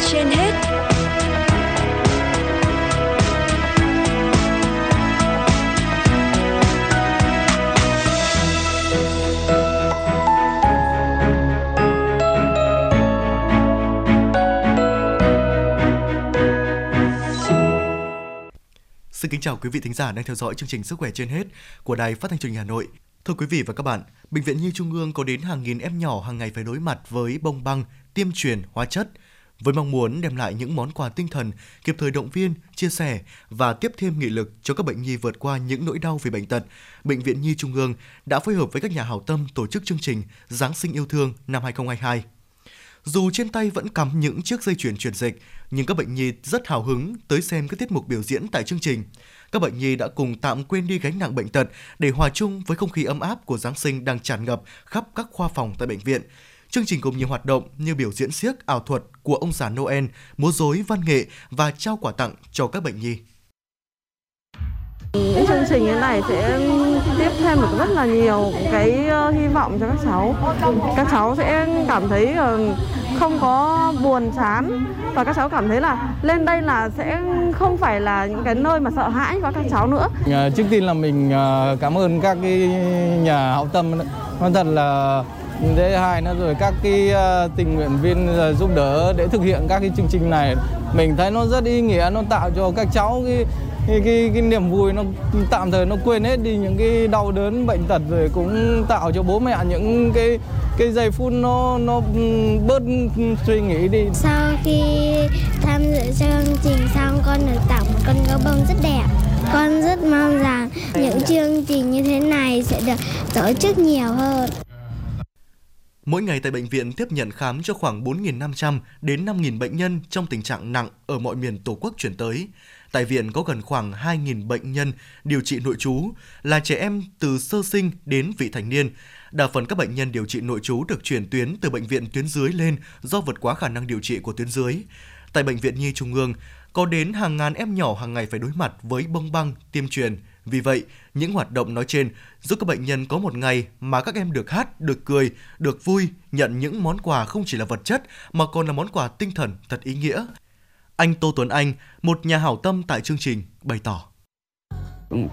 trên hết Xin kính chào quý vị thính giả đang theo dõi chương trình Sức khỏe trên hết của Đài Phát thanh Truyền hình Hà Nội. Thưa quý vị và các bạn, Bệnh viện Nhi Trung ương có đến hàng nghìn em nhỏ hàng ngày phải đối mặt với bông băng, tiêm truyền, hóa chất. Với mong muốn đem lại những món quà tinh thần, kịp thời động viên, chia sẻ và tiếp thêm nghị lực cho các bệnh nhi vượt qua những nỗi đau về bệnh tật, Bệnh viện Nhi Trung ương đã phối hợp với các nhà hảo tâm tổ chức chương trình Giáng sinh yêu thương năm 2022. Dù trên tay vẫn cắm những chiếc dây chuyền truyền dịch, nhưng các bệnh nhi rất hào hứng tới xem các tiết mục biểu diễn tại chương trình. Các bệnh nhi đã cùng tạm quên đi gánh nặng bệnh tật để hòa chung với không khí ấm áp của Giáng sinh đang tràn ngập khắp các khoa phòng tại bệnh viện. Chương trình gồm nhiều hoạt động như biểu diễn xiếc ảo thuật của ông già Noel, múa rối văn nghệ và trao quà tặng cho các bệnh nhi. Những chương trình như này sẽ tiếp thêm được rất là nhiều cái ờ, hy vọng cho các cháu. Các cháu sẽ cảm thấy ờ, không có buồn chán và các cháu cảm thấy là lên đây là sẽ không phải là những cái nơi mà sợ hãi của các cháu nữa. Trước tiên là mình à, cảm ơn các cái nhà hảo tâm nói thật là thứ hai nữa rồi các cái ờ, tình nguyện viên ờ, giúp đỡ để thực hiện các cái chương trình này mình thấy nó rất ý nghĩa nó tạo cho các cháu cái cái, cái, cái niềm vui nó tạm thời nó quên hết đi những cái đau đớn bệnh tật rồi cũng tạo cho bố mẹ những cái cái giây phút nó nó ừ, bớt suy nghĩ đi Sau khi tham dự chương trình xong con được tặng một con gấu bông rất đẹp. Con rất mong rằng những chương trình như thế này sẽ được tổ chức nhiều hơn. Mỗi ngày tại bệnh viện tiếp nhận khám cho khoảng 4.500 đến 5.000 bệnh nhân trong tình trạng nặng ở mọi miền Tổ quốc chuyển tới. Tại viện có gần khoảng 2.000 bệnh nhân điều trị nội trú, là trẻ em từ sơ sinh đến vị thành niên. Đa phần các bệnh nhân điều trị nội trú được chuyển tuyến từ bệnh viện tuyến dưới lên do vượt quá khả năng điều trị của tuyến dưới. Tại Bệnh viện Nhi Trung ương, có đến hàng ngàn em nhỏ hàng ngày phải đối mặt với bông băng, tiêm truyền. Vì vậy, những hoạt động nói trên giúp các bệnh nhân có một ngày mà các em được hát, được cười, được vui, nhận những món quà không chỉ là vật chất mà còn là món quà tinh thần thật ý nghĩa. Anh Tô Tuấn Anh, một nhà hảo tâm tại chương trình, bày tỏ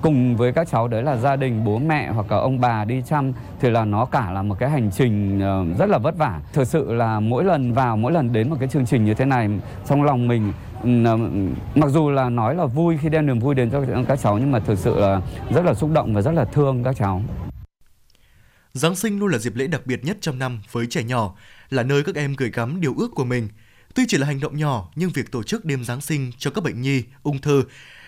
cùng với các cháu đấy là gia đình bố mẹ hoặc là ông bà đi chăm thì là nó cả là một cái hành trình ờ, rất là vất vả thực sự là mỗi lần vào mỗi lần đến một cái chương trình như thế này trong lòng mình ừ, ờ, mặc dù là nói là vui khi đem niềm vui đến cho các cháu nhưng mà thực sự là rất là xúc động và rất là thương các cháu Giáng sinh luôn là dịp lễ đặc biệt nhất trong năm với trẻ nhỏ, là nơi các em gửi gắm điều ước của mình. Tuy chỉ là hành động nhỏ, nhưng việc tổ chức đêm Giáng sinh cho các bệnh nhi, ung thư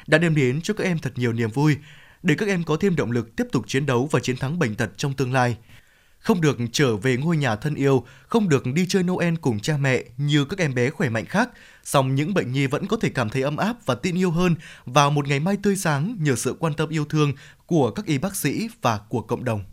đã đem đến cho các em thật nhiều niềm vui, để các em có thêm động lực tiếp tục chiến đấu và chiến thắng bệnh tật trong tương lai. Không được trở về ngôi nhà thân yêu, không được đi chơi Noel cùng cha mẹ như các em bé khỏe mạnh khác, song những bệnh nhi vẫn có thể cảm thấy ấm áp và tin yêu hơn vào một ngày mai tươi sáng nhờ sự quan tâm yêu thương của các y bác sĩ và của cộng đồng.